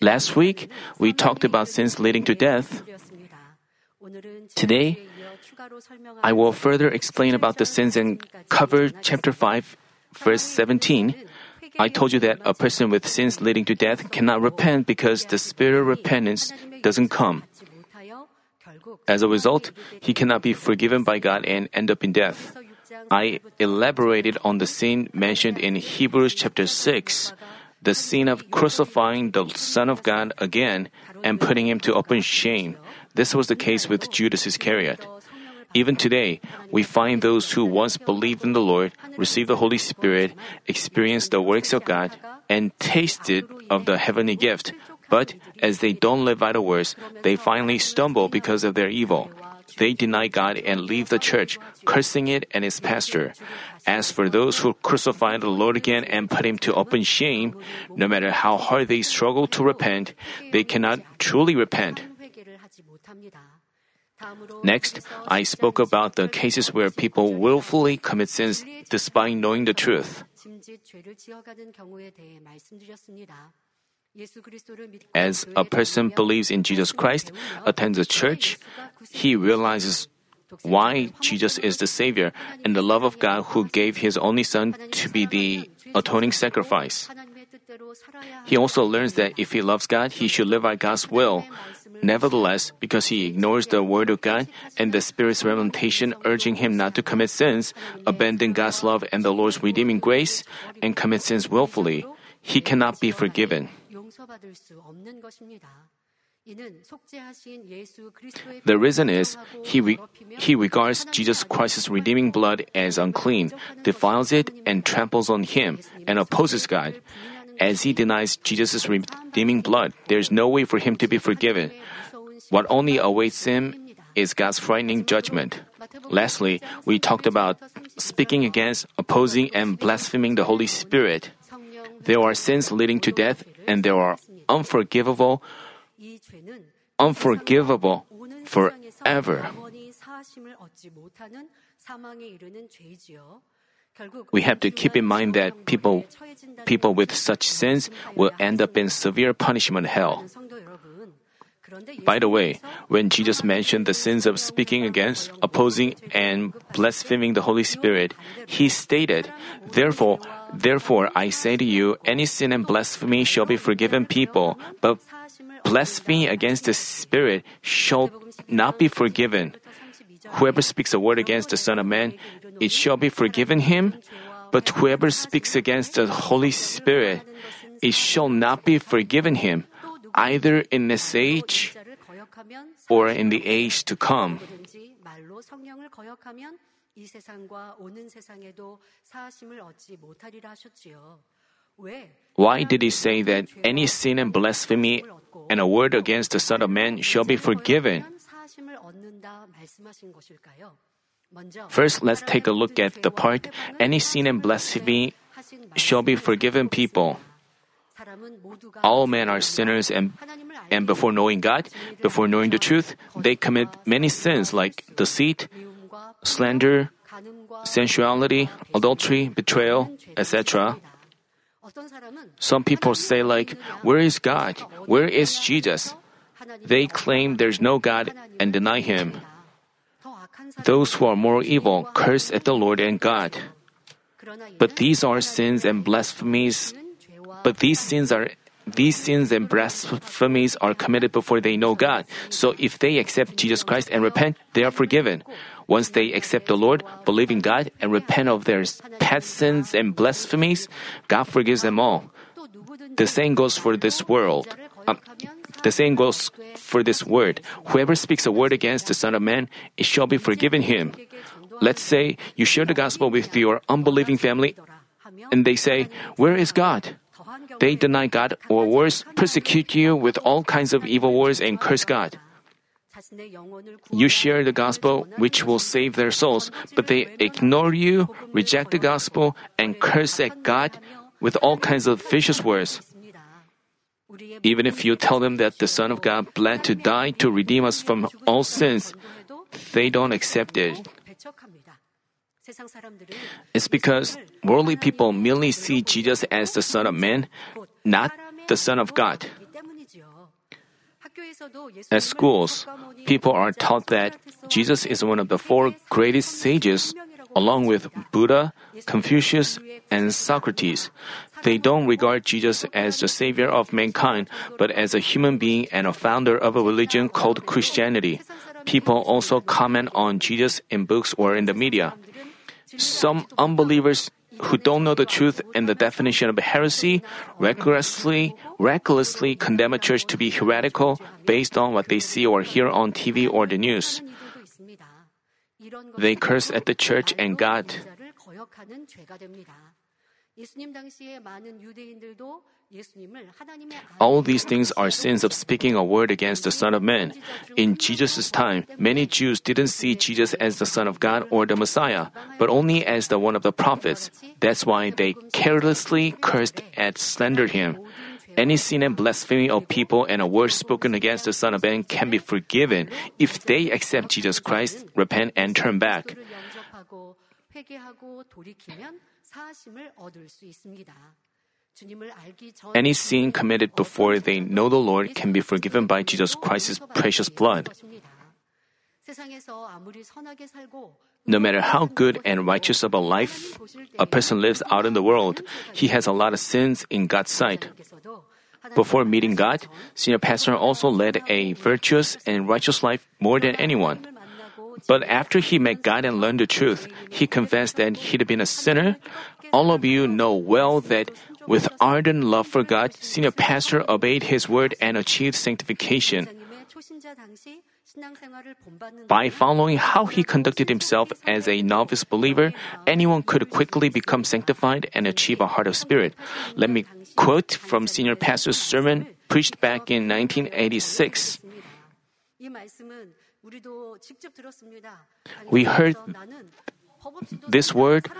Last week, we talked about sins leading to death. Today, I will further explain about the sins and cover chapter 5, verse 17. I told you that a person with sins leading to death cannot repent because the spirit of repentance doesn't come. As a result, he cannot be forgiven by God and end up in death. I elaborated on the sin mentioned in Hebrews chapter 6, the sin of crucifying the Son of God again and putting him to open shame. This was the case with Judas Iscariot. Even today, we find those who once believed in the Lord, received the Holy Spirit, experienced the works of God, and tasted of the heavenly gift. But as they don't live by the words, they finally stumble because of their evil. They deny God and leave the church, cursing it and its pastor. As for those who crucify the Lord again and put him to open shame, no matter how hard they struggle to repent, they cannot truly repent. Next, I spoke about the cases where people willfully commit sins despite knowing the truth. As a person believes in Jesus Christ, attends a church, he realizes why Jesus is the Savior and the love of God who gave His only Son to be the atoning sacrifice. He also learns that if he loves God, he should live by God's will. Nevertheless, because he ignores the Word of God and the Spirit's revelation urging him not to commit sins, abandon God's love and the Lord's redeeming grace, and commit sins willfully, he cannot be forgiven. The reason is he, re- he regards Jesus Christ's redeeming blood as unclean, defiles it, and tramples on him, and opposes God. As he denies Jesus' redeeming blood, there is no way for him to be forgiven. What only awaits him is God's frightening judgment. Lastly, we talked about speaking against, opposing, and blaspheming the Holy Spirit. There are sins leading to death, and there are unforgivable, unforgivable forever. We have to keep in mind that people, people with such sins will end up in severe punishment hell. By the way, when Jesus mentioned the sins of speaking against, opposing, and blaspheming the Holy Spirit, he stated, Therefore, therefore I say to you, any sin and blasphemy shall be forgiven people, but blasphemy against the Spirit shall not be forgiven. Whoever speaks a word against the Son of Man, it shall be forgiven him. But whoever speaks against the Holy Spirit, it shall not be forgiven him, either in this age or in the age to come. Why did he say that any sin and blasphemy and a word against the Son of Man shall be forgiven? First, let's take a look at the part any sin and blasphemy shall be forgiven people. All men are sinners and and before knowing God, before knowing the truth, they commit many sins like deceit, slander, sensuality, adultery, betrayal, etc. Some people say like, where is God? Where is Jesus? They claim there's no God and deny him. Those who are more evil curse at the Lord and God. But these are sins and blasphemies. But these sins are these sins and blasphemies are committed before they know God. So if they accept Jesus Christ and repent, they are forgiven. Once they accept the Lord, believe in God, and repent of their past sins and blasphemies, God forgives them all. The same goes for this world. Um, the same goes for this word. Whoever speaks a word against the Son of Man, it shall be forgiven him. Let's say you share the gospel with your unbelieving family, and they say, Where is God? They deny God, or worse, persecute you with all kinds of evil words and curse God. You share the gospel, which will save their souls, but they ignore you, reject the gospel, and curse at God with all kinds of vicious words. Even if you tell them that the Son of God bled to die to redeem us from all sins, they don't accept it. It's because worldly people merely see Jesus as the Son of Man, not the Son of God. At schools, people are taught that Jesus is one of the four greatest sages, along with Buddha, Confucius, and Socrates. They don't regard Jesus as the savior of mankind, but as a human being and a founder of a religion called Christianity. People also comment on Jesus in books or in the media. Some unbelievers who don't know the truth and the definition of heresy recklessly, recklessly condemn a church to be heretical based on what they see or hear on TV or the news. They curse at the church and God. All these things are sins of speaking a word against the Son of Man. In Jesus' time, many Jews didn't see Jesus as the Son of God or the Messiah, but only as the one of the prophets. That's why they carelessly cursed and slandered him. Any sin and blasphemy of people and a word spoken against the Son of Man can be forgiven if they accept Jesus Christ, repent, and turn back. Any sin committed before they know the Lord can be forgiven by Jesus Christ's precious blood. No matter how good and righteous of a life a person lives out in the world, he has a lot of sins in God's sight. Before meeting God, senior pastor also led a virtuous and righteous life more than anyone. But after he met God and learned the truth, he confessed that he'd been a sinner. All of you know well that with ardent love for God, senior pastor obeyed his word and achieved sanctification. By following how he conducted himself as a novice believer, anyone could quickly become sanctified and achieve a heart of spirit. Let me quote from senior pastor's sermon preached back in 1986. We heard this word.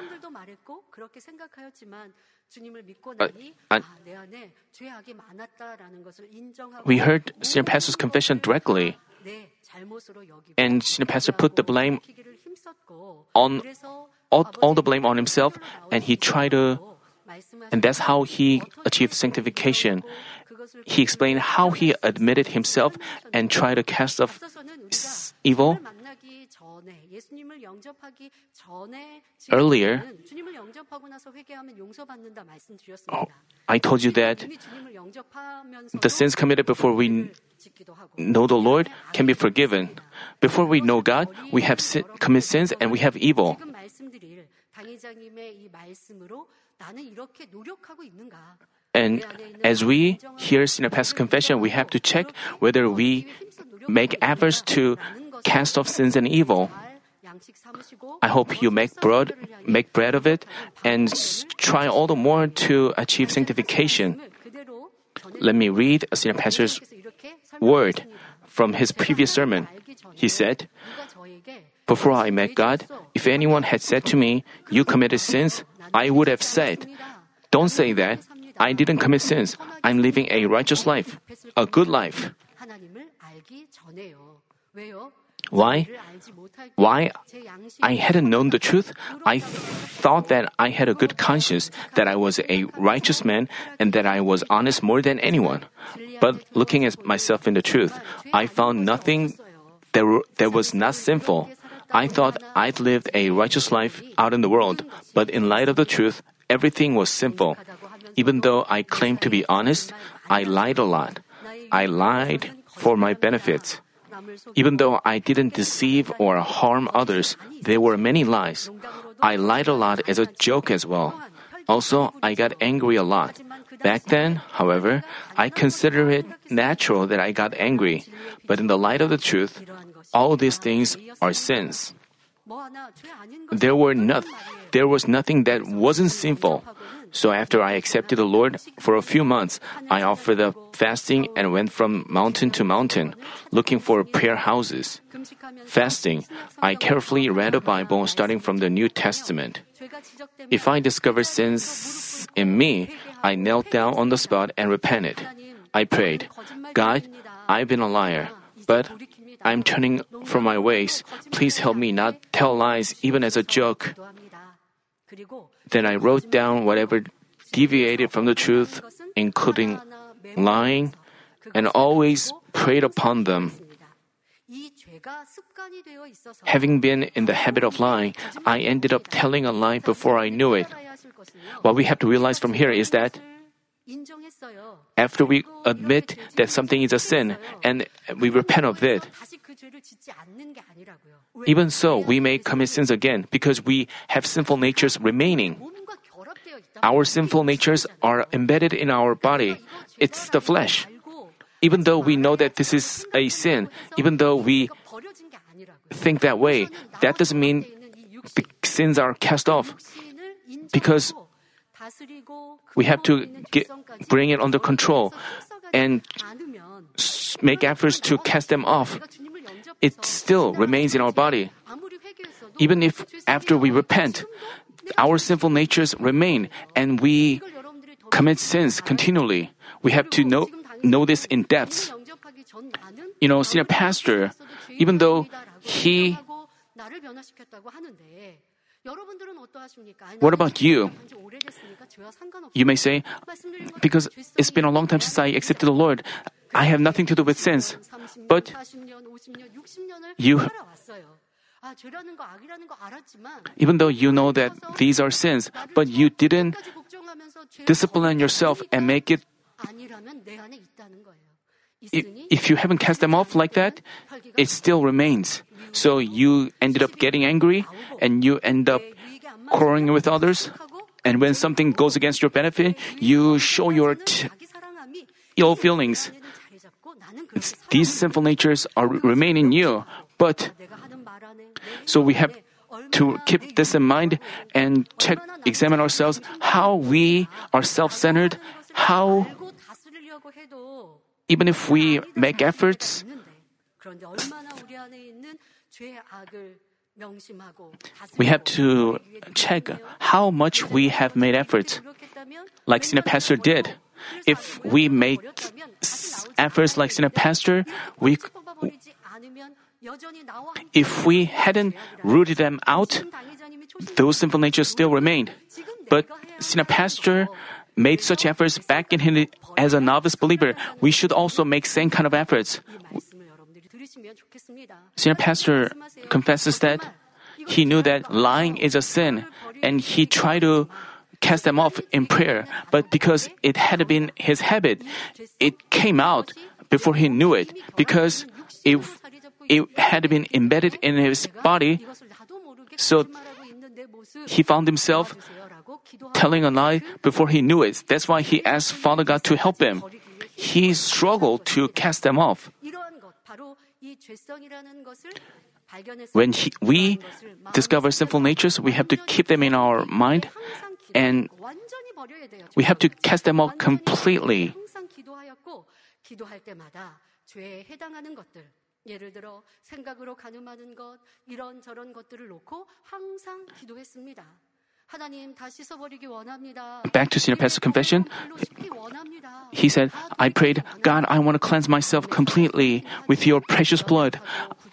Uh, uh, we heard senior pastor's confession directly, and senior pastor put the blame on all, all the blame on himself, and he tried to, and that's how he achieved sanctification. He explained how he admitted himself and tried to cast off evil. Earlier, oh, I told you that the sins committed before we know the Lord can be forgiven. Before we know God, we have sin, commit sins and we have evil. And as we hear Senior Pastor confession, we have to check whether we make efforts to cast off sins and evil. I hope you make bread, make bread of it, and try all the more to achieve sanctification. Let me read a senior pastor's word from his previous sermon. He said, Before I met God, if anyone had said to me, You committed sins, I would have said, Don't say that. I didn't commit sins. I'm living a righteous life, a good life. Why? Why? I hadn't known the truth. I thought that I had a good conscience, that I was a righteous man, and that I was honest more than anyone. But looking at myself in the truth, I found nothing that, that was not sinful. I thought I'd lived a righteous life out in the world, but in light of the truth, everything was sinful. Even though I claimed to be honest, I lied a lot. I lied for my benefits. Even though I didn't deceive or harm others, there were many lies. I lied a lot as a joke as well. Also, I got angry a lot. Back then, however, I consider it natural that I got angry. But in the light of the truth, all these things are sins. There were not, there was nothing that wasn't sinful. So after I accepted the Lord, for a few months, I offered up fasting and went from mountain to mountain, looking for prayer houses. Fasting, I carefully read the Bible starting from the New Testament. If I discovered sins in me, I knelt down on the spot and repented. I prayed, God, I've been a liar, but I'm turning from my ways. Please help me not tell lies even as a joke. Then I wrote down whatever deviated from the truth, including lying, and always prayed upon them. Having been in the habit of lying, I ended up telling a lie before I knew it. What we have to realize from here is that after we admit that something is a sin and we repent of it, even so, we may commit sins again because we have sinful natures remaining. Our sinful natures are embedded in our body. It's the flesh. Even though we know that this is a sin, even though we think that way, that doesn't mean the sins are cast off. Because we have to get, bring it under control and make efforts to cast them off. It still remains in our body. Even if after we repent, our sinful natures remain and we commit sins continually. We have to know, know this in depth. You know, senior pastor, even though he what about you? You may say, because it's been a long time since I accepted the Lord, I have nothing to do with sins. But you, even though you know that these are sins, but you didn't discipline yourself and make it. If you haven't cast them off like that, it still remains. So you ended up getting angry and you end up quarreling with others. And when something goes against your benefit, you show your t- ill feelings. These sinful natures are remain in you, but so we have to keep this in mind and check, examine ourselves how we are self-centered, how even if we make efforts, we have to check how much we have made efforts, like Senior Pastor did. If we make efforts like Senior Pastor, we if we hadn't rooted them out, those sinful natures still remained. But Senior Pastor made such efforts back in him as a novice believer. We should also make same kind of efforts. Senior pastor confesses that he knew that lying is a sin and he tried to cast them off in prayer, but because it had been his habit, it came out before he knew it because it, it had been embedded in his body. So he found himself telling a lie before he knew it. That's why he asked Father God to help him. He struggled to cast them off. When he, we discover sinful natures, we have to keep them in our mind and we have to cast them off completely. 예를 들어 생각으로 가늠하는 것 이런 저런 것들을 놓고 항상 기도했습니다. Back to Senior Pastor's confession, he said, I prayed, God, I want to cleanse myself completely with your precious blood.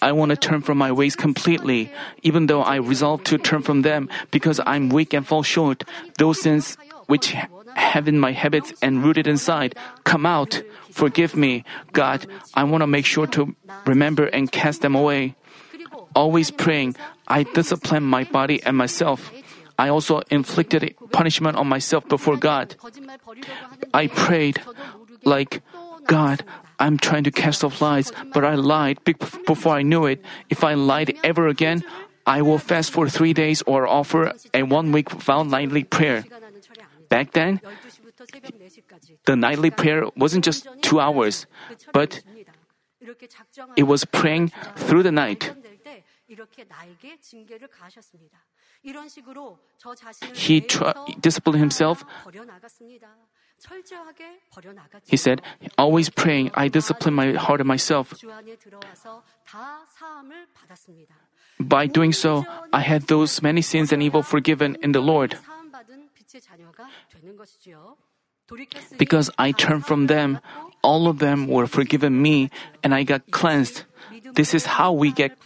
I want to turn from my ways completely, even though I resolve to turn from them because I'm weak and fall short. Those sins which have in my habits and rooted inside, come out. Forgive me. God, I want to make sure to remember and cast them away. Always praying, I discipline my body and myself. I also inflicted punishment on myself before God. I prayed, like, God, I'm trying to cast off lies, but I lied before I knew it. If I lied ever again, I will fast for three days or offer a one week vow nightly prayer. Back then, the nightly prayer wasn't just two hours, but it was praying through the night. He tra- disciplined himself. He said, always praying, I discipline my heart and myself. By doing so, I had those many sins and evil forgiven in the Lord. Because I turned from them, all of them were forgiven me, and I got cleansed. This is how we get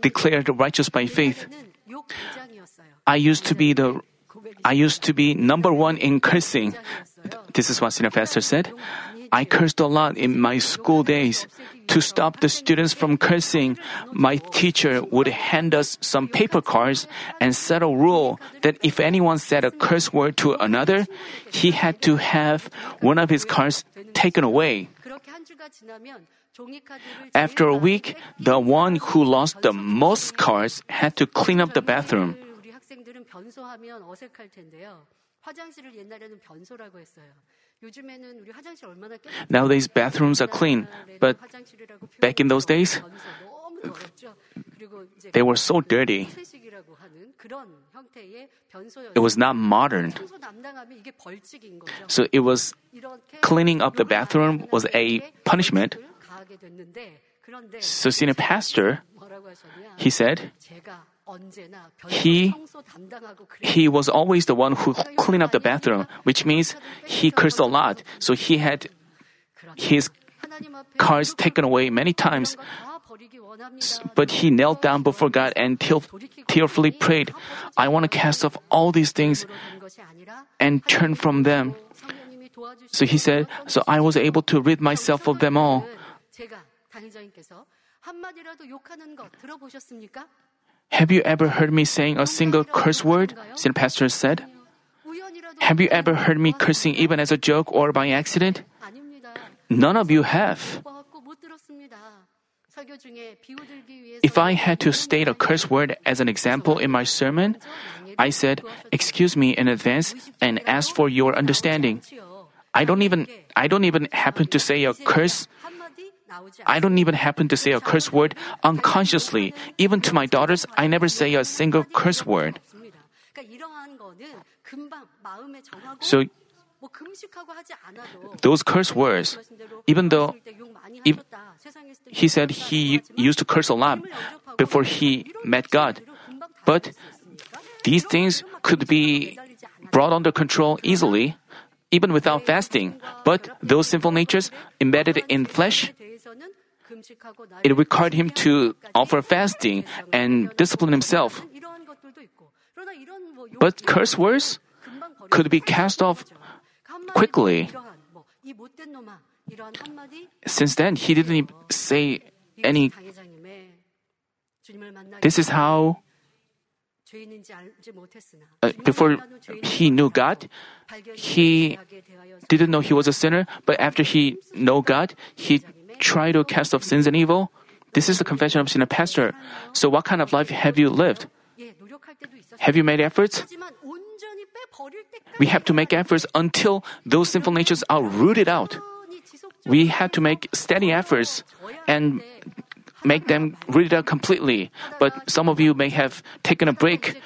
declared righteous by faith. I used to be the I used to be number one in cursing. This is what Senior Pastor said. I cursed a lot in my school days. To stop the students from cursing, my teacher would hand us some paper cards and set a rule that if anyone said a curse word to another, he had to have one of his cards taken away. After a week, the one who lost the most cards had to clean up the bathroom. Nowadays, bathrooms are clean, but back in those days, uh, they were so dirty. It was not modern. So it was cleaning up the bathroom was a punishment. So senior pastor, he said, he he was always the one who cleaned up the bathroom, which means he cursed a lot. So he had his cars taken away many times. But he knelt down before God and tearfully prayed, I want to cast off all these things and turn from them. So he said, So I was able to rid myself of them all. Have you ever heard me saying a single curse word? Senior pastor said. Have you ever heard me cursing even as a joke or by accident? None of you have. If I had to state a curse word as an example in my sermon, I said, Excuse me in advance and ask for your understanding. I don't even I don't even happen to say a curse I don't even happen to say a curse word unconsciously. Even to my daughters, I never say a single curse word. So, those curse words, even though if he said he used to curse a lot before he met God, but these things could be brought under control easily, even without fasting. But those sinful natures embedded in flesh, it required him to offer fasting and discipline himself. But curse words could be cast off quickly. Since then, he didn't say any. This is how. Uh, before he knew God, he didn't know he was a sinner, but after he know God, he try to cast off sins and evil? This is the confession of senior pastor. So what kind of life have you lived? Have you made efforts? We have to make efforts until those sinful natures are rooted out. We have to make steady efforts and make them rooted out completely. But some of you may have taken a break,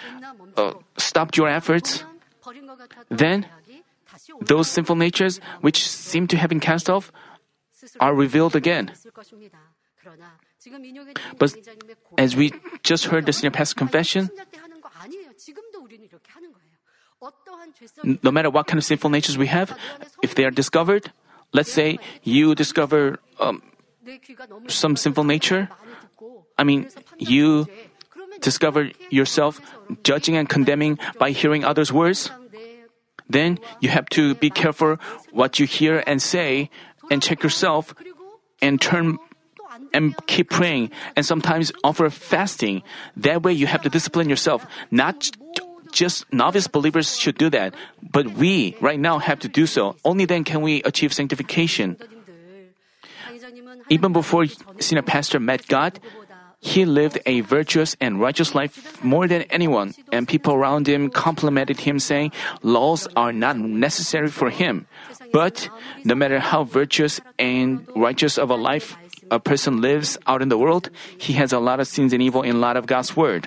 uh, stopped your efforts. Then, those sinful natures which seem to have been cast off are revealed again. But as we just heard the senior pastor confession, no matter what kind of sinful natures we have, if they are discovered, let's say you discover um, some sinful nature, I mean, you discover yourself judging and condemning by hearing others' words, then you have to be careful what you hear and say and check yourself and turn and keep praying and sometimes offer fasting. That way you have to discipline yourself. Not just novice believers should do that, but we right now have to do so. Only then can we achieve sanctification. Even before senior pastor met God, he lived a virtuous and righteous life more than anyone, and people around him complimented him, saying, Laws are not necessary for him. But no matter how virtuous and righteous of a life a person lives out in the world, he has a lot of sins and evil in lot of God's Word.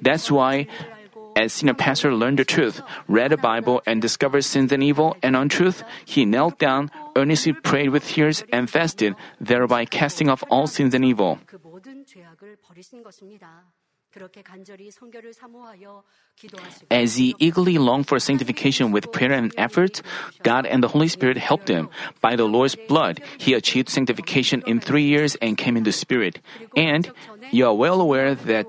That's why, as senior pastor learned the truth, read the Bible, and discovered sins and evil and untruth, he knelt down, earnestly prayed with tears, and fasted, thereby casting off all sins and evil. As he eagerly longed for sanctification with prayer and effort, God and the Holy Spirit helped him. By the Lord's blood, he achieved sanctification in three years and came into spirit. And you are well aware that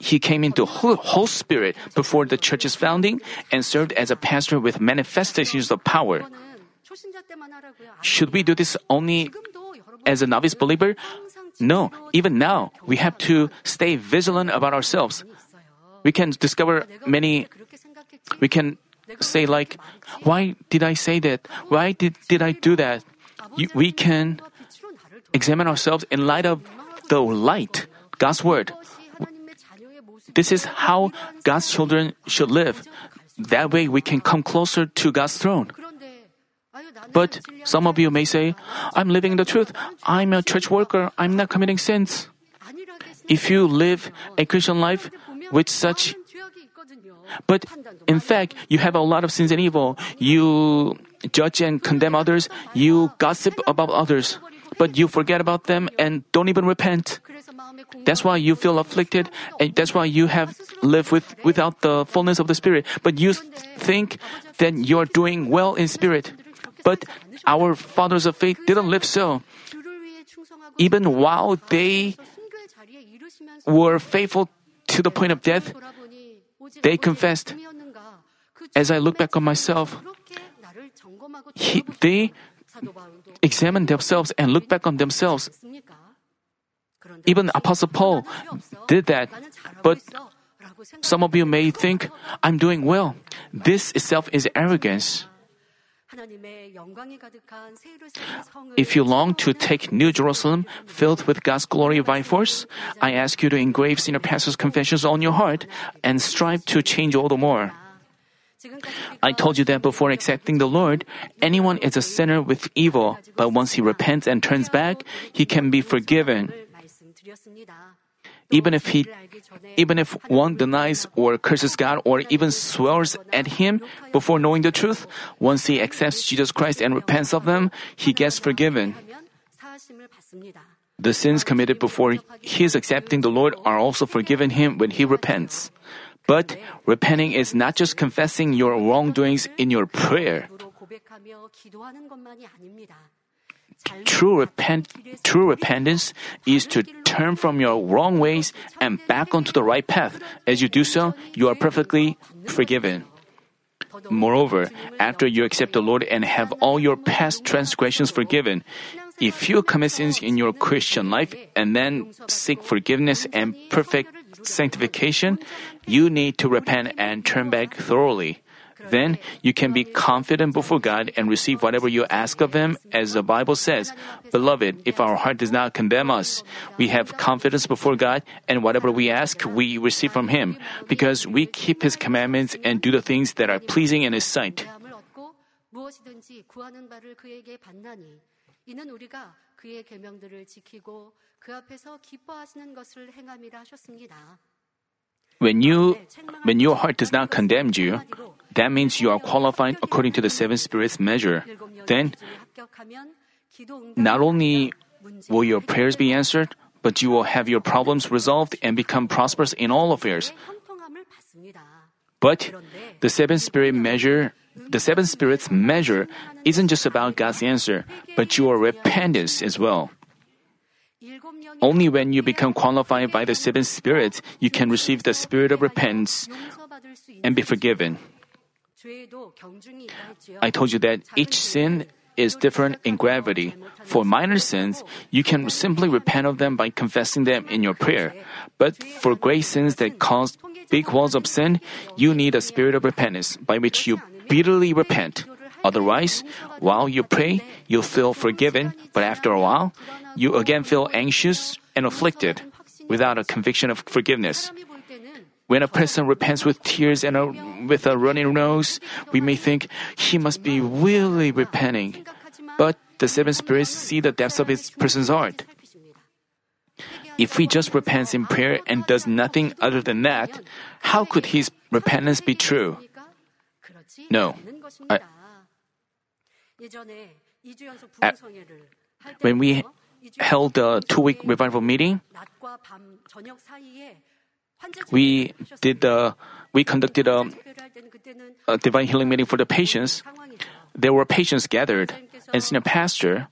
he came into whole, whole spirit before the church's founding and served as a pastor with manifestations of power. Should we do this only as a novice believer? No, even now, we have to stay vigilant about ourselves. We can discover many, we can say like, why did I say that? Why did, did I do that? We can examine ourselves in light of the light, God's word. This is how God's children should live. That way we can come closer to God's throne. But some of you may say, I'm living the truth. I'm a church worker. I'm not committing sins. If you live a Christian life with such but in fact, you have a lot of sins and evil. You judge and condemn others. You gossip about others. But you forget about them and don't even repent. That's why you feel afflicted and that's why you have lived with, without the fullness of the Spirit. But you think that you're doing well in spirit. But our fathers of faith didn't live so. Even while they were faithful to the point of death, they confessed. As I look back on myself, he, they examined themselves and looked back on themselves. Even Apostle Paul did that. But some of you may think, I'm doing well. This itself is arrogance. If you long to take New Jerusalem filled with God's glory by force, I ask you to engrave senior pastor's confessions on your heart and strive to change all the more. I told you that before accepting the Lord, anyone is a sinner with evil, but once he repents and turns back, he can be forgiven. Even if he even if one denies or curses God or even swears at him before knowing the truth, once he accepts Jesus Christ and repents of them, he gets forgiven. The sins committed before his accepting the Lord are also forgiven him when he repents. But repenting is not just confessing your wrongdoings in your prayer. True, repent, true repentance is to turn from your wrong ways and back onto the right path. As you do so, you are perfectly forgiven. Moreover, after you accept the Lord and have all your past transgressions forgiven, if you commit sins in your Christian life and then seek forgiveness and perfect sanctification, you need to repent and turn back thoroughly. Then you can be confident before God and receive whatever you ask of Him, as the Bible says. Beloved, if our heart does not condemn us, we have confidence before God, and whatever we ask, we receive from Him, because we keep His commandments and do the things that are pleasing in His sight. 이는 우리가 그의 계명들을 지키고 그 앞에서 기뻐하시는 것을 행함이라 하셨습니다. When you, when your heart does not condemn you, that means you are qualified according to the seven spirits measure. Then, not only will your prayers be answered, but you will have your problems resolved and become prosperous in all affairs. But the seven spirit measure, the seven spirits measure isn't just about God's answer, but your repentance as well. Only when you become qualified by the seven spirits, you can receive the spirit of repentance and be forgiven. I told you that each sin is different in gravity. For minor sins, you can simply repent of them by confessing them in your prayer. But for great sins that cause big walls of sin, you need a spirit of repentance by which you bitterly repent. Otherwise, while you pray, you feel forgiven, but after a while, you again feel anxious and afflicted without a conviction of forgiveness. When a person repents with tears and a, with a running nose, we may think he must be really repenting. But the seven spirits see the depths of his person's heart. If he just repents in prayer and does nothing other than that, how could his repentance be true? No. I, when we held the two week revival meeting, we did the we conducted a, a, divine healing meeting for the patients. There were patients gathered, and senior pastor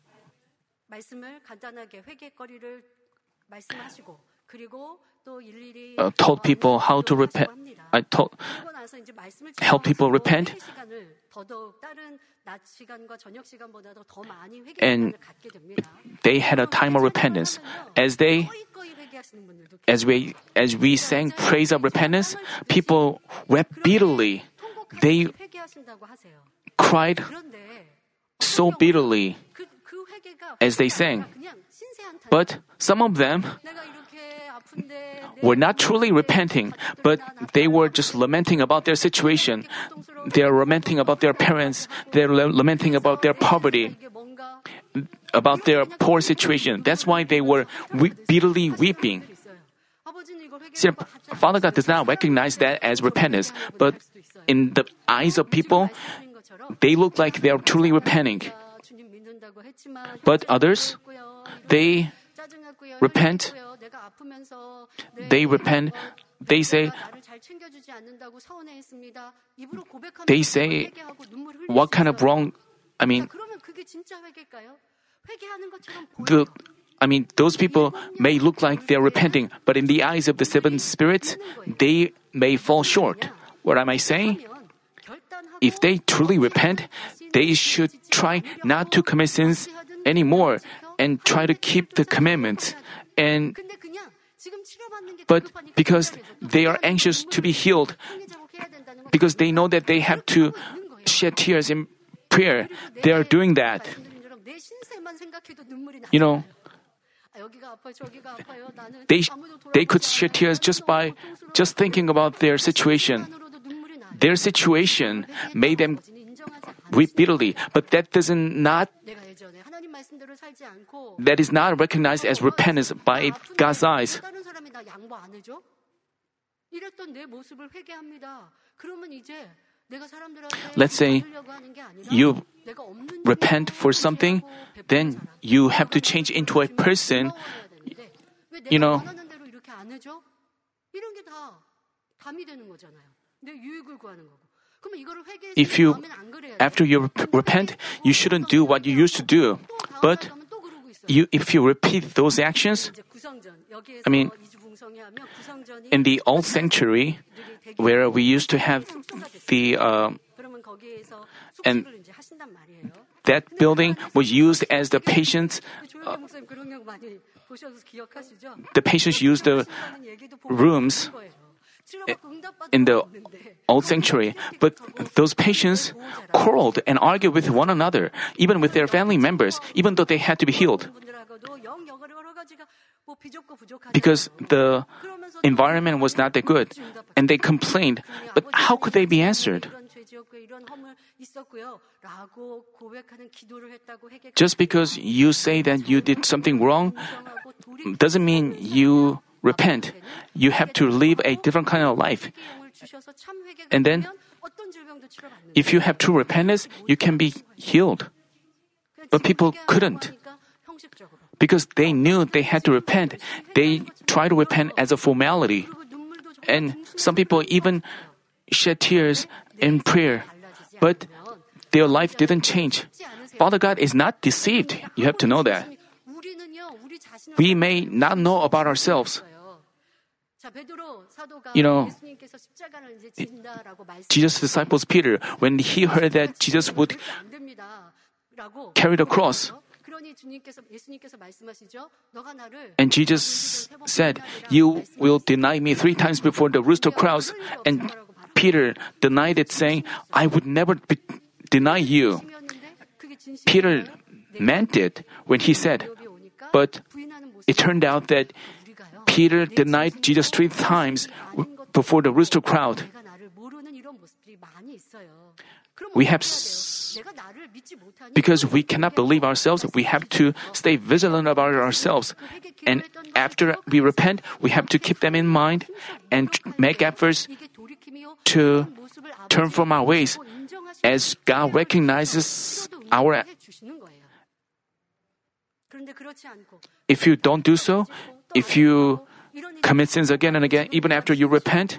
uh, told people how to repent. I told help people repent. And they had a time of repentance. As they as we as we sang praise of repentance, people wept bitterly. They cried so bitterly as they sang. But some of them were not truly repenting, but they were just lamenting about their situation. They're lamenting about their parents. They're lamenting about their poverty, about their poor situation. That's why they were we- bitterly weeping. See, Father God does not recognize that as repentance, but in the eyes of people, they look like they are truly repenting. But others, they repent, they repent, they say, they say, what kind of wrong, I mean, the, I mean, those people may look like they're repenting, but in the eyes of the seven spirits, they may fall short. What am I saying? If they truly repent, they should try not to commit sins anymore and try to keep the commandments. And but because they are anxious to be healed, because they know that they have to shed tears in prayer, they are doing that. You know, they, they could shed tears just by just thinking about their situation. Their situation made them weep bitterly, but that doesn't not that is not recognized as repentance by God's eyes. Let's say you repent for something, then you have to change into a person. You know, if you, after you repent, you shouldn't do what you used to do. But you, if you repeat those actions, I mean, in the old sanctuary, where we used to have the, uh, and that building was used as the patients. Uh, the patients used the rooms in the old sanctuary, but those patients quarreled and argued with one another, even with their family members, even though they had to be healed. Because the environment was not that good, and they complained, but how could they be answered? Just because you say that you did something wrong doesn't mean you repent. You have to live a different kind of life. And then, if you have true repentance, you can be healed. But people couldn't. Because they knew they had to repent, they tried to repent as a formality. And some people even shed tears in prayer. But their life didn't change. Father God is not deceived. You have to know that. We may not know about ourselves. You know, Jesus' disciples Peter, when he heard that Jesus would carry the cross, and Jesus said, You will deny me three times before the rooster crows. And Peter denied it, saying, I would never be, deny you. Peter meant it when he said, but it turned out that Peter denied Jesus three times before the rooster crowd. We have, because we cannot believe ourselves, we have to stay vigilant about ourselves. And after we repent, we have to keep them in mind and make efforts to turn from our ways as God recognizes our. If you don't do so, if you commit sins again and again, even after you repent,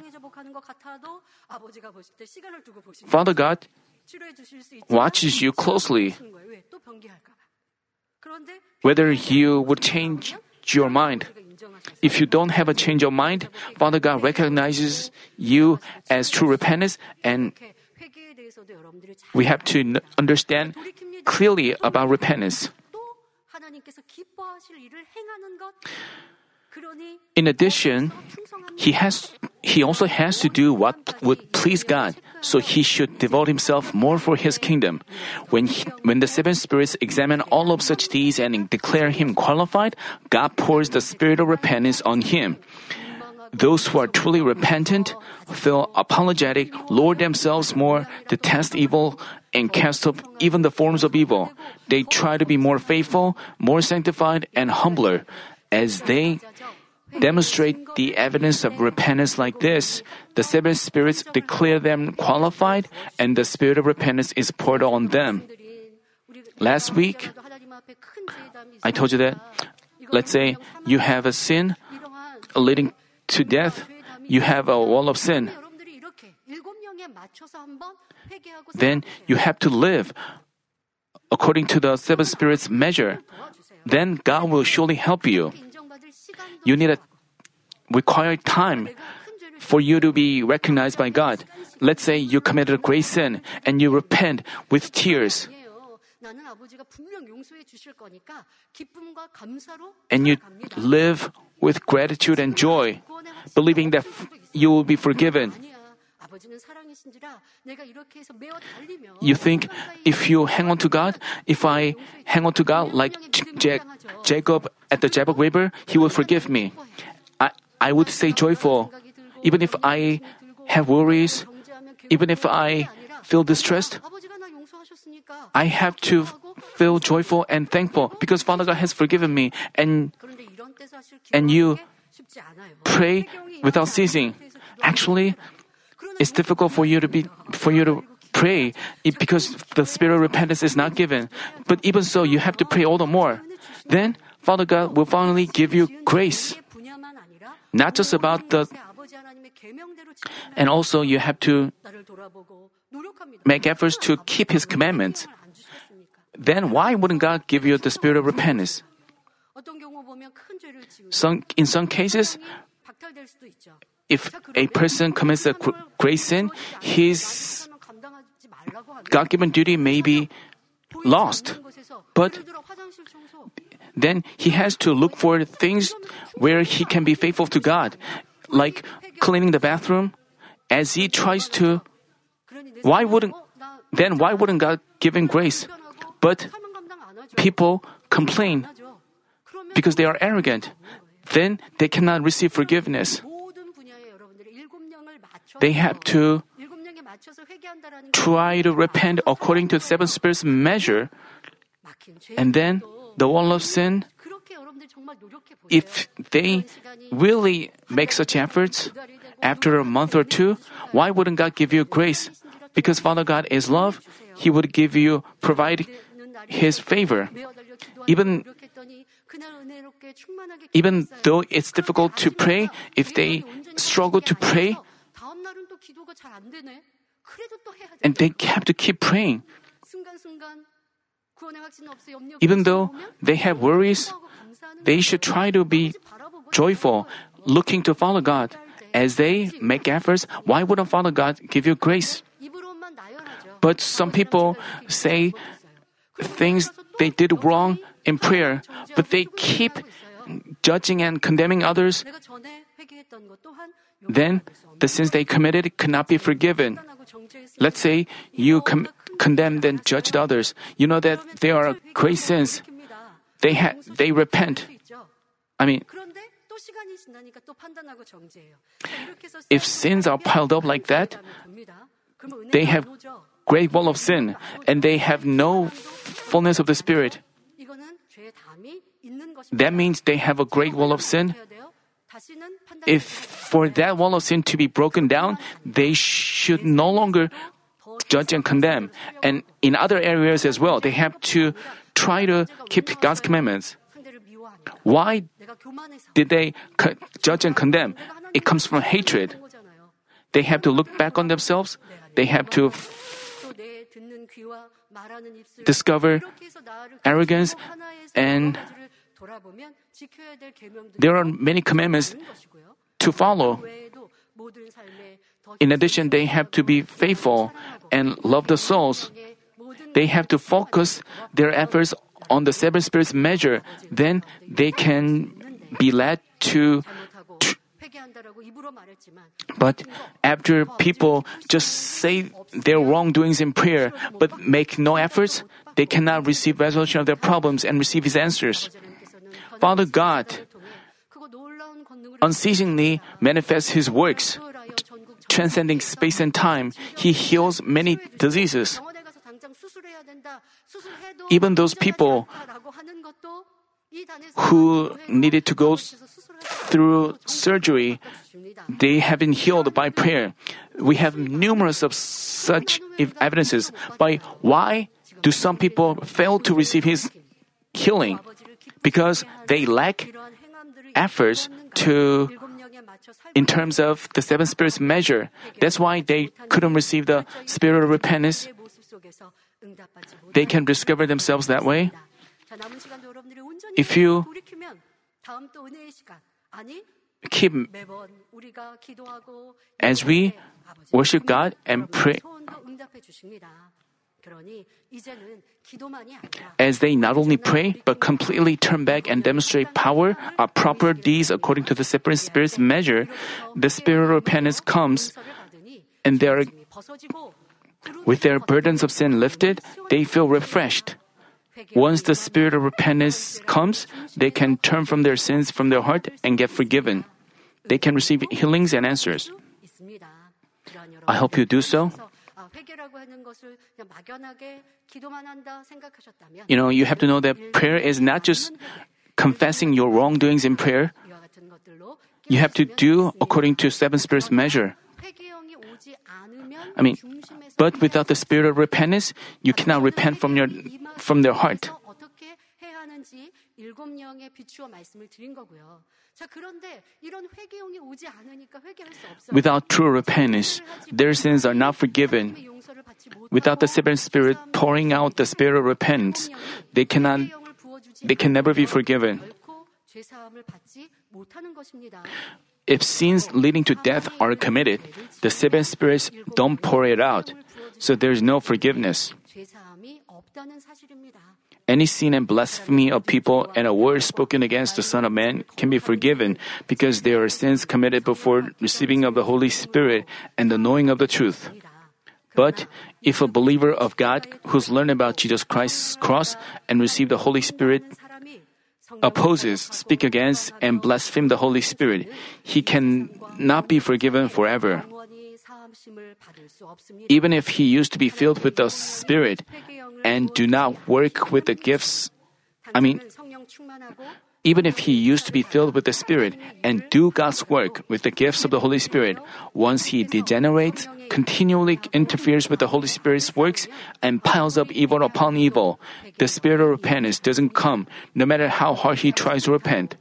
Father God watches you closely. Whether you would change your mind. If you don't have a change of mind, Father God recognizes you as true repentance and we have to understand clearly about repentance. In addition, he has he also has to do what would please God, so he should devote himself more for his kingdom. When he, when the seven spirits examine all of such deeds and declare him qualified, God pours the spirit of repentance on him. Those who are truly repentant, feel apologetic, lower themselves more, detest evil, and cast off even the forms of evil. They try to be more faithful, more sanctified, and humbler. As they demonstrate the evidence of repentance like this, the seven spirits declare them qualified, and the spirit of repentance is poured on them. Last week, I told you that, let's say you have a sin leading to death, you have a wall of sin. Then you have to live according to the seven spirits measure. Then God will surely help you. You need a required time for you to be recognized by God. Let's say you committed a great sin and you repent with tears. And you live with gratitude and joy, believing that you will be forgiven. You think if you hang on to God, if I hang on to God like J- Jacob at the Jabbok River, He will forgive me. I, I would say joyful. Even if I have worries, even if I feel distressed, I have to feel joyful and thankful because Father God has forgiven me and and you pray without ceasing. Actually, it's difficult for you to be for you to pray because the spirit of repentance is not given. But even so, you have to pray all the more. Then Father God will finally give you grace. Not just about the and also you have to make efforts to keep his commandments. Then why wouldn't God give you the spirit of repentance? Some, in some cases, if a person commits a great sin, his God given duty may be lost. But then he has to look for things where he can be faithful to God, like cleaning the bathroom. As he tries to, why wouldn't, then why wouldn't God give him grace? But people complain because they are arrogant. Then they cannot receive forgiveness. They have to try to repent according to the seven spirits measure. And then the wall of sin, if they really make such efforts, after a month or two, why wouldn't God give you grace? Because Father God is love, He would give you, provide His favor. Even even though it's difficult to pray, if they struggle to pray, and they have to keep praying. Even though they have worries, they should try to be joyful, looking to follow God. As they make efforts, why wouldn't Father God give you grace? But some people say things they did wrong in prayer, but they keep judging and condemning others. Then the sins they committed could not be forgiven. Let's say you com- condemned and judged others. You know that they are great sins. They ha- they repent. I mean, if sins are piled up like that, they have great wall of sin and they have no fullness of the Spirit. That means they have a great wall of sin. If for that wall of sin to be broken down, they should no longer judge and condemn. And in other areas as well, they have to try to keep God's commandments. Why did they judge and condemn? It comes from hatred. They have to look back on themselves. They have to f- discover arrogance and There are many commandments to follow. In addition, they have to be faithful and love the souls. They have to focus their efforts on the seven spirits measure. Then they can be led to. But after people just say their wrongdoings in prayer but make no efforts, they cannot receive resolution of their problems and receive His answers. Father God unceasingly manifests His works, transcending space and time. He heals many diseases. Even those people who needed to go through surgery, they have been healed by prayer. We have numerous of such evidences. By why do some people fail to receive His healing? Because they lack efforts to in terms of the seven spirits measure. That's why they couldn't receive the spirit of repentance. They can discover themselves that way. If you keep as we worship God and pray as they not only pray but completely turn back and demonstrate power or proper deeds according to the separate spirit's measure, the spirit of repentance comes and they are with their burdens of sin lifted, they feel refreshed. Once the spirit of repentance comes, they can turn from their sins from their heart and get forgiven. They can receive healings and answers. I hope you do so. You know, you have to know that prayer is not just confessing your wrongdoings in prayer. You have to do according to seven spirits measure. I mean, but without the spirit of repentance, you cannot repent from your from their heart. Without true repentance, their sins are not forgiven. Without the seven spirit pouring out the spirit of repentance, they cannot they can never be forgiven. If sins leading to death are committed, the seven spirits don't pour it out, so there's no forgiveness. Any sin and blasphemy of people and a word spoken against the Son of Man can be forgiven because they are sins committed before receiving of the Holy Spirit and the knowing of the truth. But if a believer of God who's learned about Jesus Christ's cross and received the Holy Spirit opposes, speak against, and blaspheme the Holy Spirit, he can not be forgiven forever. Even if he used to be filled with the Spirit and do not work with the gifts, I mean, even if he used to be filled with the Spirit and do God's work with the gifts of the Holy Spirit, once he degenerates, continually interferes with the Holy Spirit's works, and piles up evil upon evil, the spirit of repentance doesn't come, no matter how hard he tries to repent.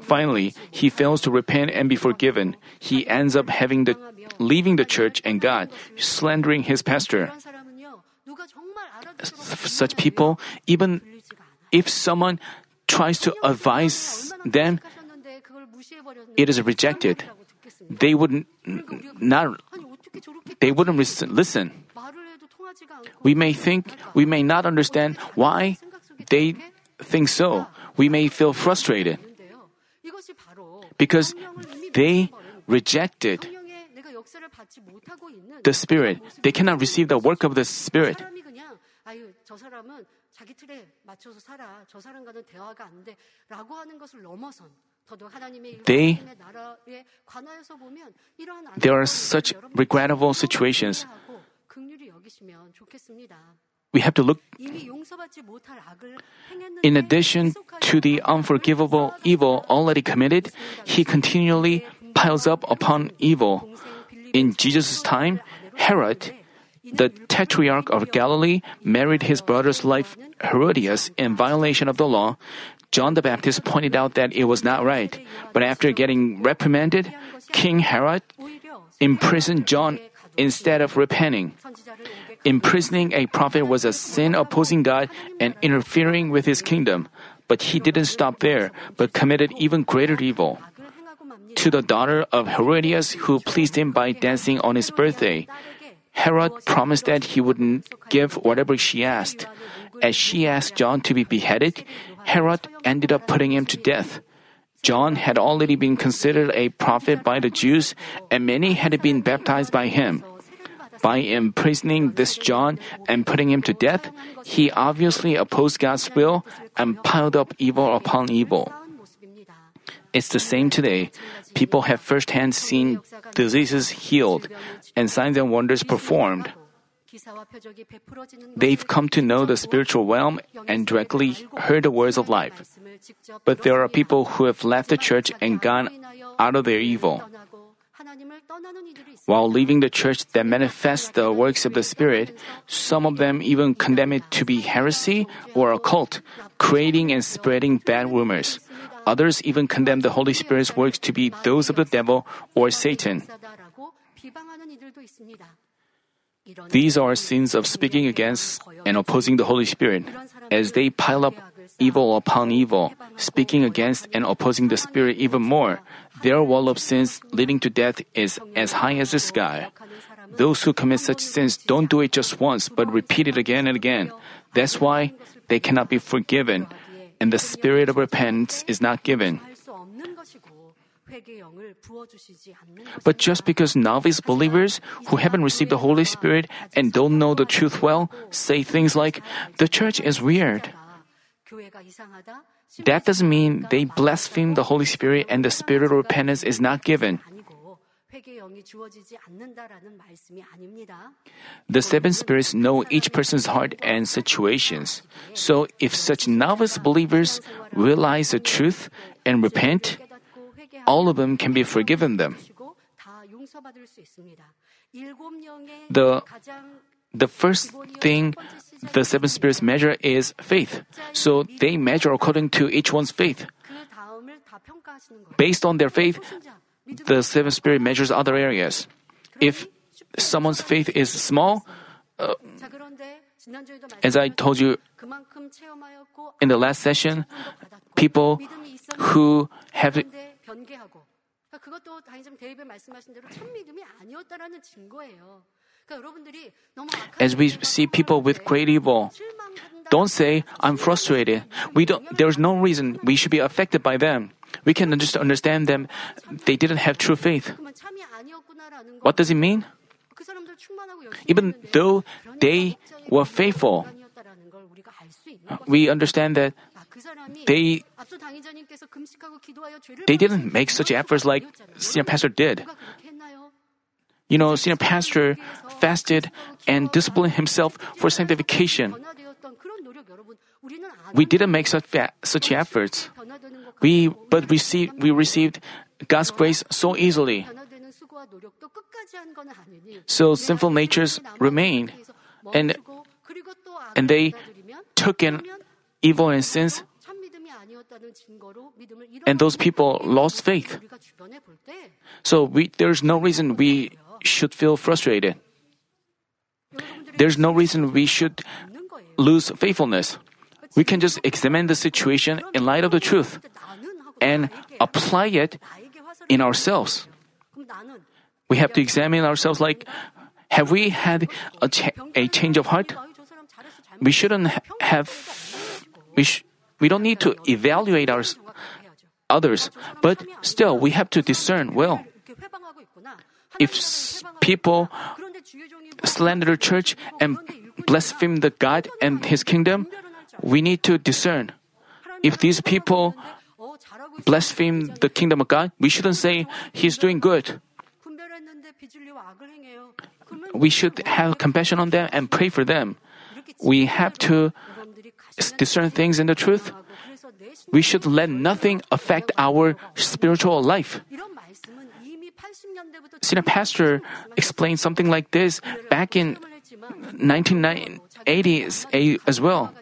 Finally, he fails to repent and be forgiven. He ends up having the leaving the church and God, slandering his pastor. Such people, even if someone tries to advise them, it is rejected. They would not. They wouldn't listen. We may think we may not understand why they think so. We may feel frustrated because they rejected the Spirit. They cannot receive the work of the Spirit. 자기 틀에 맞춰서 살아. 저 사람과는 대화가 안 돼. 라고 하는 것을 넘어선 they, there are such regrettable situations. We have to look. In addition to the unforgivable evil already committed, he continually piles up upon evil. In Jesus' time, Herod, the Tetrarch of Galilee married his brother's wife Herodias in violation of the law. John the Baptist pointed out that it was not right. But after getting reprimanded, King Herod imprisoned John instead of repenting. Imprisoning a prophet was a sin opposing God and interfering with his kingdom. But he didn't stop there, but committed even greater evil. To the daughter of Herodias, who pleased him by dancing on his birthday, Herod promised that he would give whatever she asked. As she asked John to be beheaded, Herod ended up putting him to death. John had already been considered a prophet by the Jews, and many had been baptized by him. By imprisoning this John and putting him to death, he obviously opposed God's will and piled up evil upon evil. It's the same today. People have firsthand seen diseases healed and signs and wonders performed. They've come to know the spiritual realm and directly heard the words of life. But there are people who have left the church and gone out of their evil. While leaving the church that manifests the works of the Spirit, some of them even condemn it to be heresy or a cult, creating and spreading bad rumors. Others even condemn the Holy Spirit's works to be those of the devil or Satan. These are sins of speaking against and opposing the Holy Spirit. As they pile up evil upon evil, speaking against and opposing the Spirit even more, their wall of sins leading to death is as high as the sky. Those who commit such sins don't do it just once, but repeat it again and again. That's why they cannot be forgiven, and the spirit of repentance is not given. But just because novice believers who haven't received the Holy Spirit and don't know the truth well say things like, the church is weird. That doesn't mean they blaspheme the Holy Spirit and the spirit of repentance is not given. The seven spirits know each person's heart and situations. So if such novice believers realize the truth and repent, all of them can be forgiven them. The, the first thing the seven spirits measure is faith. So they measure according to each one's faith. Based on their faith, the seven spirit measures other areas. If someone's faith is small, uh, as I told you in the last session, people who have as we see people with great evil, don't say, I'm frustrated. We don't, there's no reason we should be affected by them. We can just understand them. They didn't have true faith. What does it mean? Even though they were faithful, uh, we understand that they they didn't make such efforts like senior pastor did. You know, senior pastor fasted and disciplined himself for sanctification. We didn't make such such efforts. We but received we received God's grace so easily. So sinful natures remain, and and they took in evil and sins, and those people lost faith. So we, there's no reason we should feel frustrated. There's no reason we should lose faithfulness. We can just examine the situation in light of the truth and apply it in ourselves. We have to examine ourselves like, have we had a, cha- a change of heart? We shouldn't have, we, sh- we don't need to evaluate our, others, but still we have to discern well. If people slander the church and blaspheme the God and His kingdom, we need to discern. If these people blaspheme the kingdom of God, we shouldn't say He's doing good. We should have compassion on them and pray for them. We have to discern things in the truth. We should let nothing affect our spiritual life. Senior pastor explained something like this back in 1980s as well.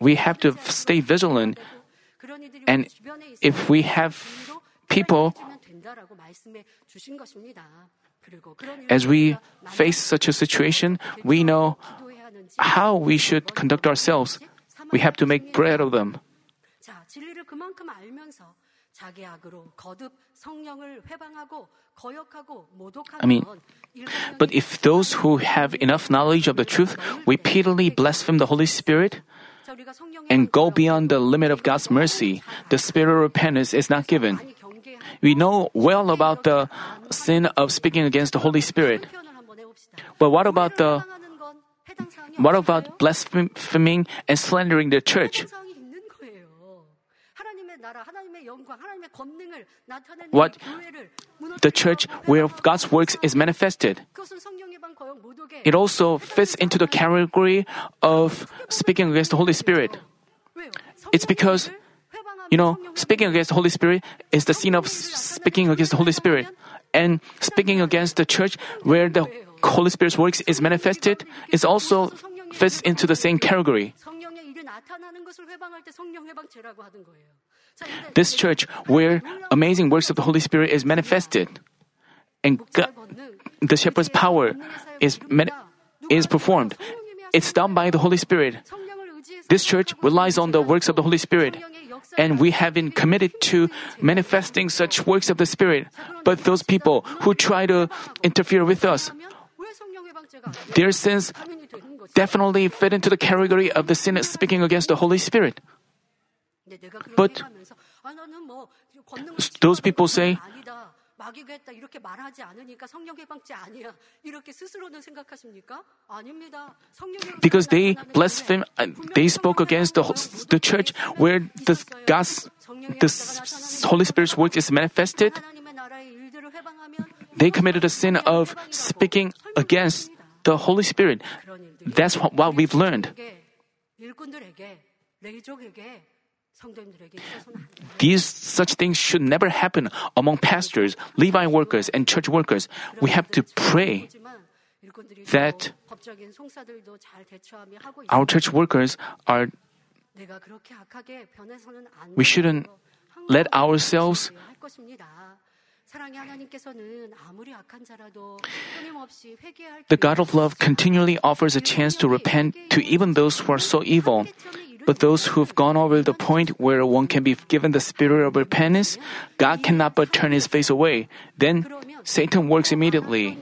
We have to stay vigilant, and if we have people, as we face such a situation, we know how we should conduct ourselves. We have to make bread of them. I mean, but if those who have enough knowledge of the truth repeatedly blaspheme the Holy Spirit and go beyond the limit of God's mercy, the spirit of repentance is not given. We know well about the sin of speaking against the Holy Spirit. But what about the what about blaspheming and slandering the church? What the church where God's works is manifested. It also fits into the category of speaking against the Holy Spirit. It's because, you know, speaking against the Holy Spirit is the sin of speaking against the Holy Spirit. And speaking against the church where the Holy Spirit's works is manifested is also fits into the same category. This church where amazing works of the Holy Spirit is manifested and God, the shepherd's power is is performed. It's done by the Holy Spirit. This church relies on the works of the Holy Spirit, and we have been committed to manifesting such works of the Spirit. But those people who try to interfere with us, their sins definitely fit into the category of the sin speaking against the Holy Spirit. But those people say, because they blaspheme, uh, they spoke against the, the church where the God's, the Holy Spirit's work is manifested. They committed a sin of speaking against the Holy Spirit. That's what, what we've learned. These such things should never happen among pastors, Levi workers, and church workers. We have to pray that our church workers are. We shouldn't let ourselves the God of love continually offers a chance to repent to even those who are so evil. But those who've gone over the point where one can be given the spirit of repentance, God cannot but turn his face away. Then Satan works immediately.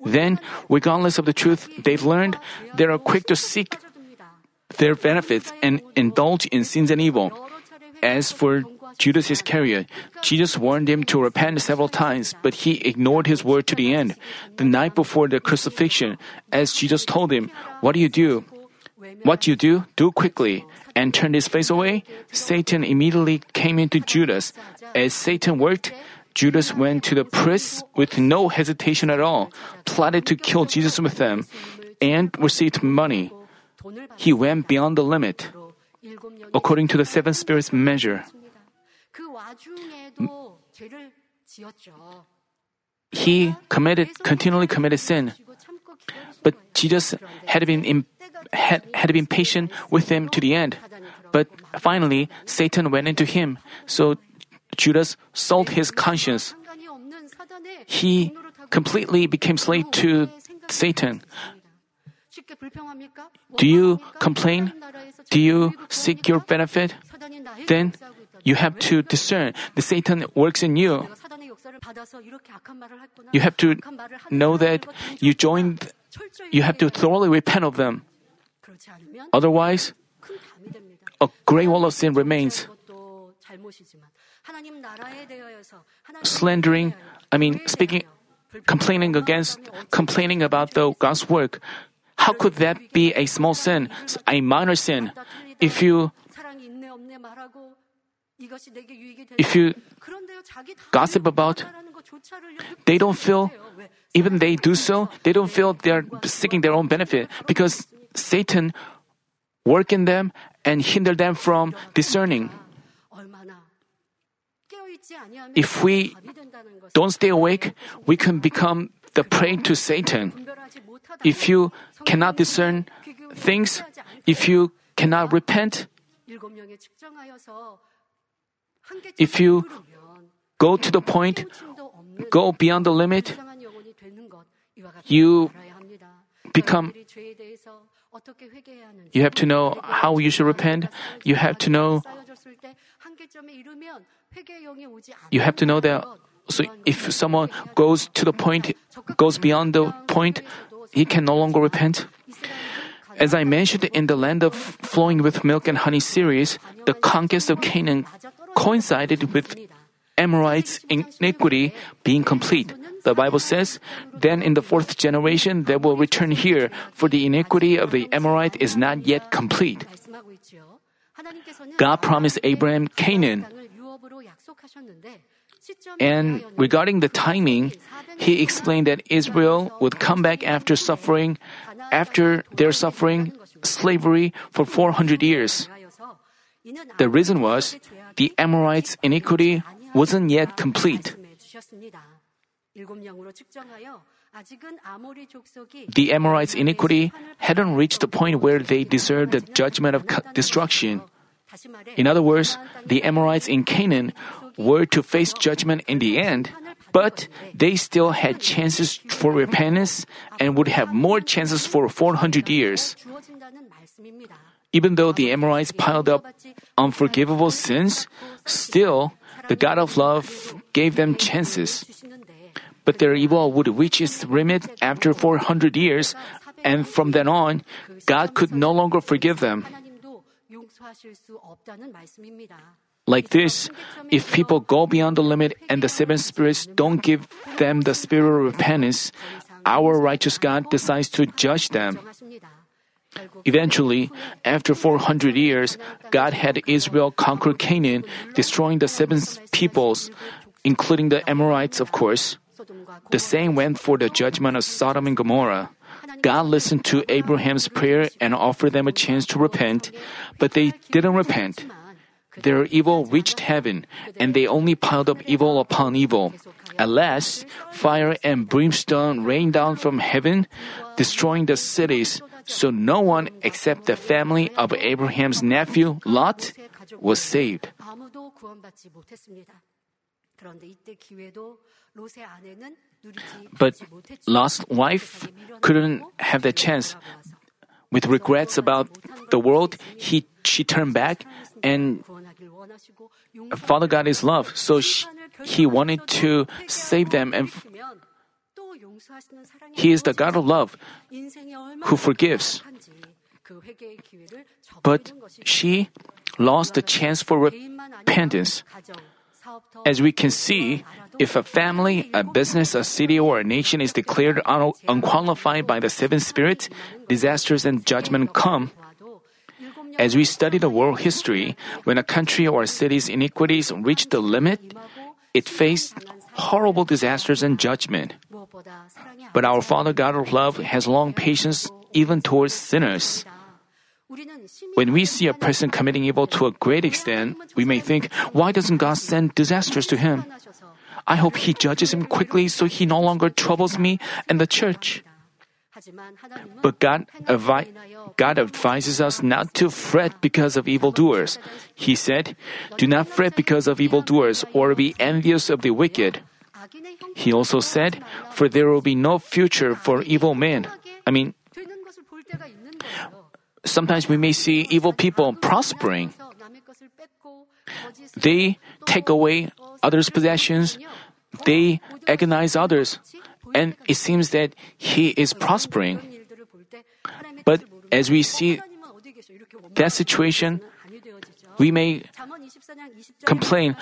Then, regardless of the truth they've learned, they are quick to seek their benefits and indulge in sins and evil. As for Judas Iscariot, Jesus warned him to repent several times, but he ignored his word to the end. The night before the crucifixion, as Jesus told him, What do you do? What you do, do quickly. And turned his face away, Satan immediately came into Judas. As Satan worked, Judas went to the priests with no hesitation at all, plotted to kill Jesus with them, and received money. He went beyond the limit, according to the seven spirits measure. He committed, continually committed sin. But Jesus had been had, had been patient with him to the end. But finally, Satan went into him. So Judas sold his conscience. He completely became slave to Satan. Do you complain? Do you seek your benefit? Then you have to discern the Satan works in you. You have to know that you joined, you have to thoroughly repent of them. Otherwise, a great wall of sin remains. Slandering, I mean, speaking, complaining against, complaining about the God's work. How could that be a small sin, a minor sin? If you if you gossip about, they don't feel, even they do so, they don't feel they're seeking their own benefit because Satan work in them and hinder them from discerning. If we don't stay awake, we can become the prey to Satan. If you cannot discern things, if you cannot repent, if you go to the point, go beyond the limit, you become you have to know how you should repent. You have to know you have to know that so if someone goes to the point goes beyond the point, he can no longer repent. As I mentioned in the land of flowing with milk and honey series, the conquest of Canaan coincided with Amorites' iniquity being complete. The Bible says, Then in the fourth generation they will return here, for the iniquity of the Amorite is not yet complete. God promised Abraham Canaan. And regarding the timing, he explained that Israel would come back after suffering, after their suffering slavery for 400 years. The reason was the Amorites' iniquity wasn't yet complete. The Amorites' iniquity hadn't reached the point where they deserved the judgment of destruction. In other words, the Amorites in Canaan were to face judgment in the end, but they still had chances for repentance and would have more chances for 400 years. Even though the Amorites piled up unforgivable sins, still, the God of love gave them chances. But their evil would reach its limit after 400 years, and from then on, God could no longer forgive them. Like this, if people go beyond the limit and the seven spirits don't give them the spirit of repentance, our righteous God decides to judge them. Eventually, after 400 years, God had Israel conquer Canaan, destroying the seven peoples, including the Amorites, of course. The same went for the judgment of Sodom and Gomorrah. God listened to Abraham's prayer and offered them a chance to repent, but they didn't repent. Their evil reached heaven, and they only piled up evil upon evil. At last, fire and brimstone rained down from heaven, destroying the cities, so no one except the family of Abraham's nephew, Lot, was saved. But Lot's wife couldn't have that chance. With regrets about the world, he, she turned back and Father God is love, so she, he wanted to save them and he is the God of love who forgives. But she lost the chance for repentance. As we can see, if a family, a business, a city, or a nation is declared un- unqualified by the seven spirits, disasters and judgment come. As we study the world history, when a country or a city's iniquities reached the limit, it faced horrible disasters and judgment. But our Father God of love has long patience even towards sinners. When we see a person committing evil to a great extent, we may think, why doesn't God send disasters to him? I hope he judges him quickly so he no longer troubles me and the church. But God, avi- God advises us not to fret because of evildoers. He said, Do not fret because of evildoers or be envious of the wicked. He also said, For there will be no future for evil men. I mean, sometimes we may see evil people prospering. They take away others' possessions, they agonize others, and it seems that he is prospering. But as we see that situation, we may complain,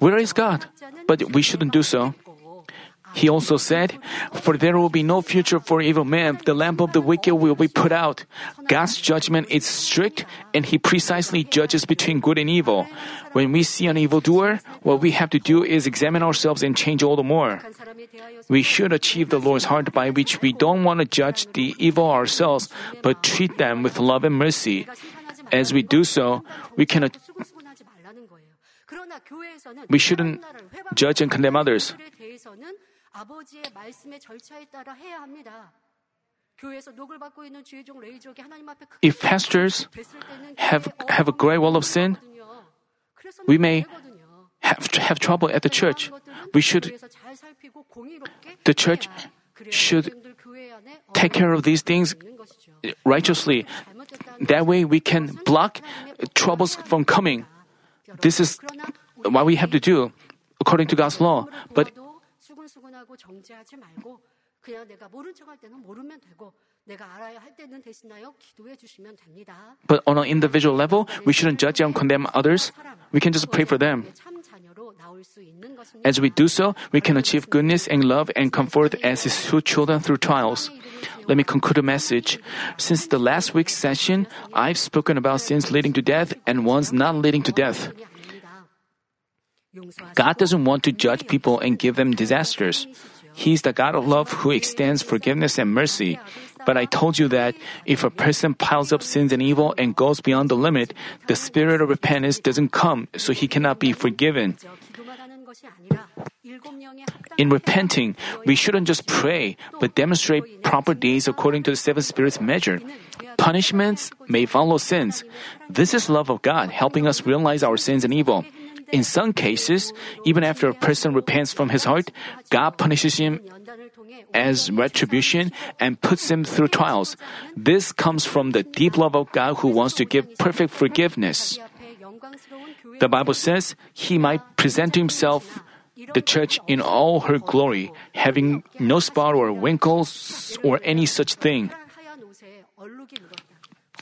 Where is God? But we shouldn't do so. He also said, For there will be no future for evil men. The lamp of the wicked will be put out. God's judgment is strict, and He precisely judges between good and evil. When we see an evildoer, what we have to do is examine ourselves and change all the more. We should achieve the Lord's heart by which we don't want to judge the evil ourselves, but treat them with love and mercy. As we do so, we can we shouldn't judge and condemn others. 아버지의 말씀의 절차에 따라 해야 합니다. If pastors have have a great wall of sin, we may have, have trouble at the church, we should, the church should take care of these things righteously. That way we can block troubles from coming. This is what we have to do according to God's law. But but on an individual level, we shouldn't judge and condemn others. We can just pray for them. As we do so, we can achieve goodness and love and comfort as His true children through trials. Let me conclude the message. Since the last week's session, I've spoken about sins leading to death and ones not leading to death. God doesn't want to judge people and give them disasters. He's the God of love who extends forgiveness and mercy. But I told you that if a person piles up sins and evil and goes beyond the limit, the spirit of repentance doesn't come, so he cannot be forgiven. In repenting, we shouldn't just pray, but demonstrate proper deeds according to the seven spirits measure. Punishments may follow sins. This is love of God, helping us realize our sins and evil. In some cases, even after a person repents from his heart, God punishes him as retribution and puts him through trials. This comes from the deep love of God who wants to give perfect forgiveness. The Bible says he might present himself the church in all her glory, having no spot or wrinkles or any such thing.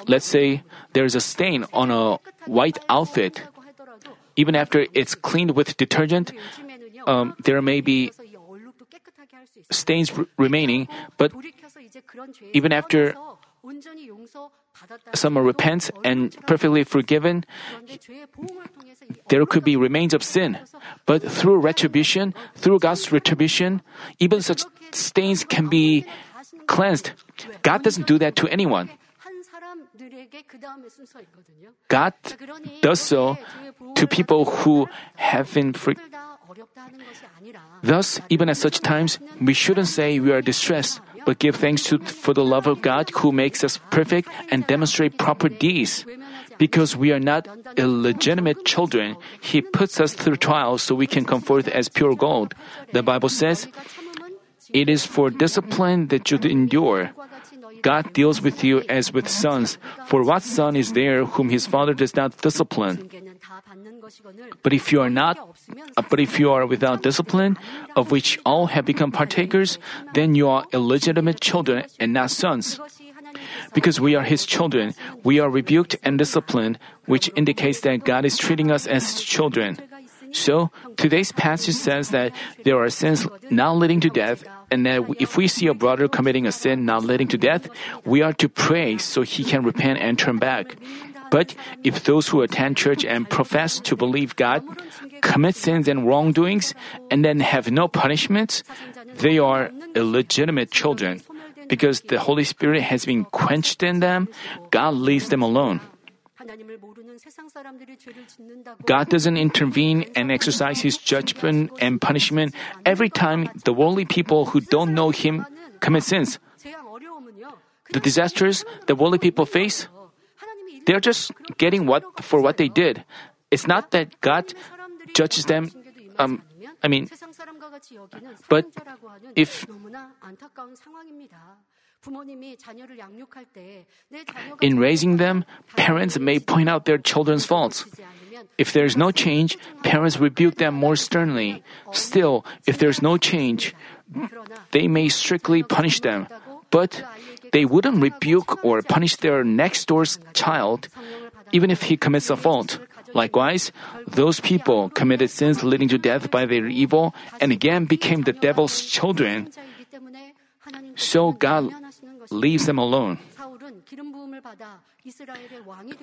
Let's say there's a stain on a white outfit even after it's cleaned with detergent, um, there may be stains r- remaining, but even after someone repents and perfectly forgiven, there could be remains of sin. But through retribution, through God's retribution, even such stains can be cleansed. God doesn't do that to anyone. God does so to people who have been free. Thus, even at such times, we shouldn't say we are distressed, but give thanks to, for the love of God who makes us perfect and demonstrate proper deeds. Because we are not illegitimate children, He puts us through trials so we can come forth as pure gold. The Bible says, It is for discipline that you endure. God deals with you as with sons, for what son is there whom his father does not discipline? But if you are not, uh, but if you are without discipline, of which all have become partakers, then you are illegitimate children and not sons. Because we are His children, we are rebuked and disciplined, which indicates that God is treating us as children. So, today's passage says that there are sins not leading to death, and that if we see a brother committing a sin not leading to death, we are to pray so he can repent and turn back. But if those who attend church and profess to believe God commit sins and wrongdoings and then have no punishment, they are illegitimate children. Because the Holy Spirit has been quenched in them, God leaves them alone. God doesn't intervene and exercise His judgment and punishment every time the worldly people who don't know Him commit sins. The disasters the worldly people face, they're just getting what for what they did. It's not that God judges them. Um, I mean, but if in raising them, parents may point out their children's faults. If there is no change, parents rebuke them more sternly. Still, if there is no change, they may strictly punish them. But they wouldn't rebuke or punish their next door's child, even if he commits a fault. Likewise, those people committed sins leading to death by their evil and again became the devil's children. So God leaves them alone.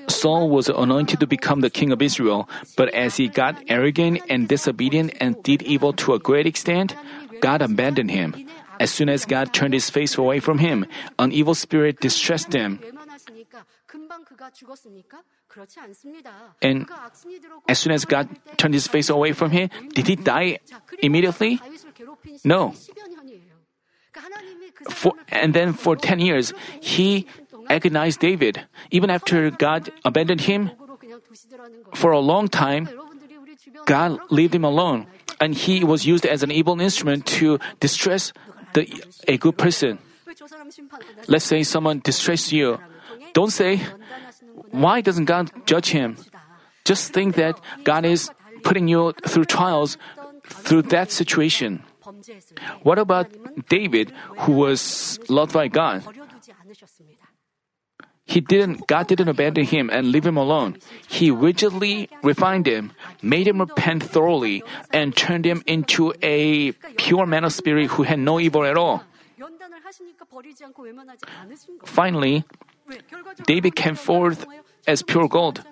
Saul was anointed to become the king of Israel, but as he got arrogant and disobedient and did evil to a great extent, God abandoned him. As soon as God turned his face away from him, an evil spirit distressed him. And as soon as God turned his face away from him, did he die immediately? No. For, and then for 10 years, he agonized David. Even after God abandoned him, for a long time, God leave him alone, and he was used as an evil instrument to distress the, a good person. Let's say someone distresses you. Don't say, why doesn't God judge him? Just think that God is putting you through trials through that situation. What about David, who was loved by God? He didn't, God didn't abandon him and leave him alone. He rigidly refined him, made him repent thoroughly, and turned him into a pure man of spirit who had no evil at all. Finally, David came forth as pure gold.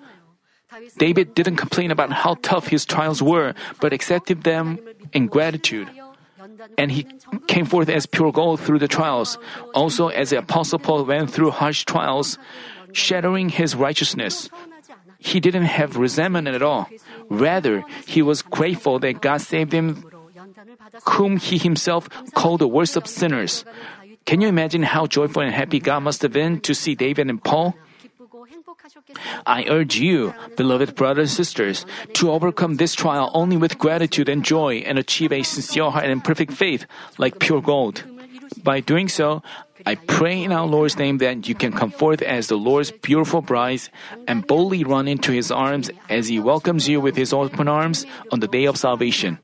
David didn't complain about how tough his trials were, but accepted them in gratitude. And he came forth as pure gold through the trials. Also, as the Apostle Paul went through harsh trials, shattering his righteousness. He didn't have resentment at all. Rather, he was grateful that God saved him, whom he himself called the worst of sinners. Can you imagine how joyful and happy God must have been to see David and Paul? I urge you, beloved brothers and sisters, to overcome this trial only with gratitude and joy and achieve a sincere heart and perfect faith like pure gold. By doing so, I pray in our Lord's name that you can come forth as the Lord's beautiful bride and boldly run into his arms as he welcomes you with his open arms on the day of salvation.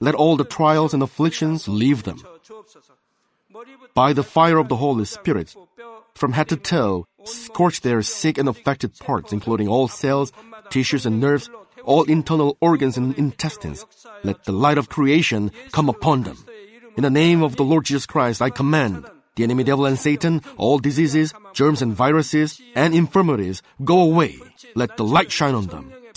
let all the trials and afflictions leave them. By the fire of the Holy Spirit, from head to toe, scorch their sick and affected parts, including all cells, tissues, and nerves, all internal organs and intestines. Let the light of creation come upon them. In the name of the Lord Jesus Christ, I command the enemy devil and Satan, all diseases, germs and viruses, and infirmities, go away. Let the light shine on them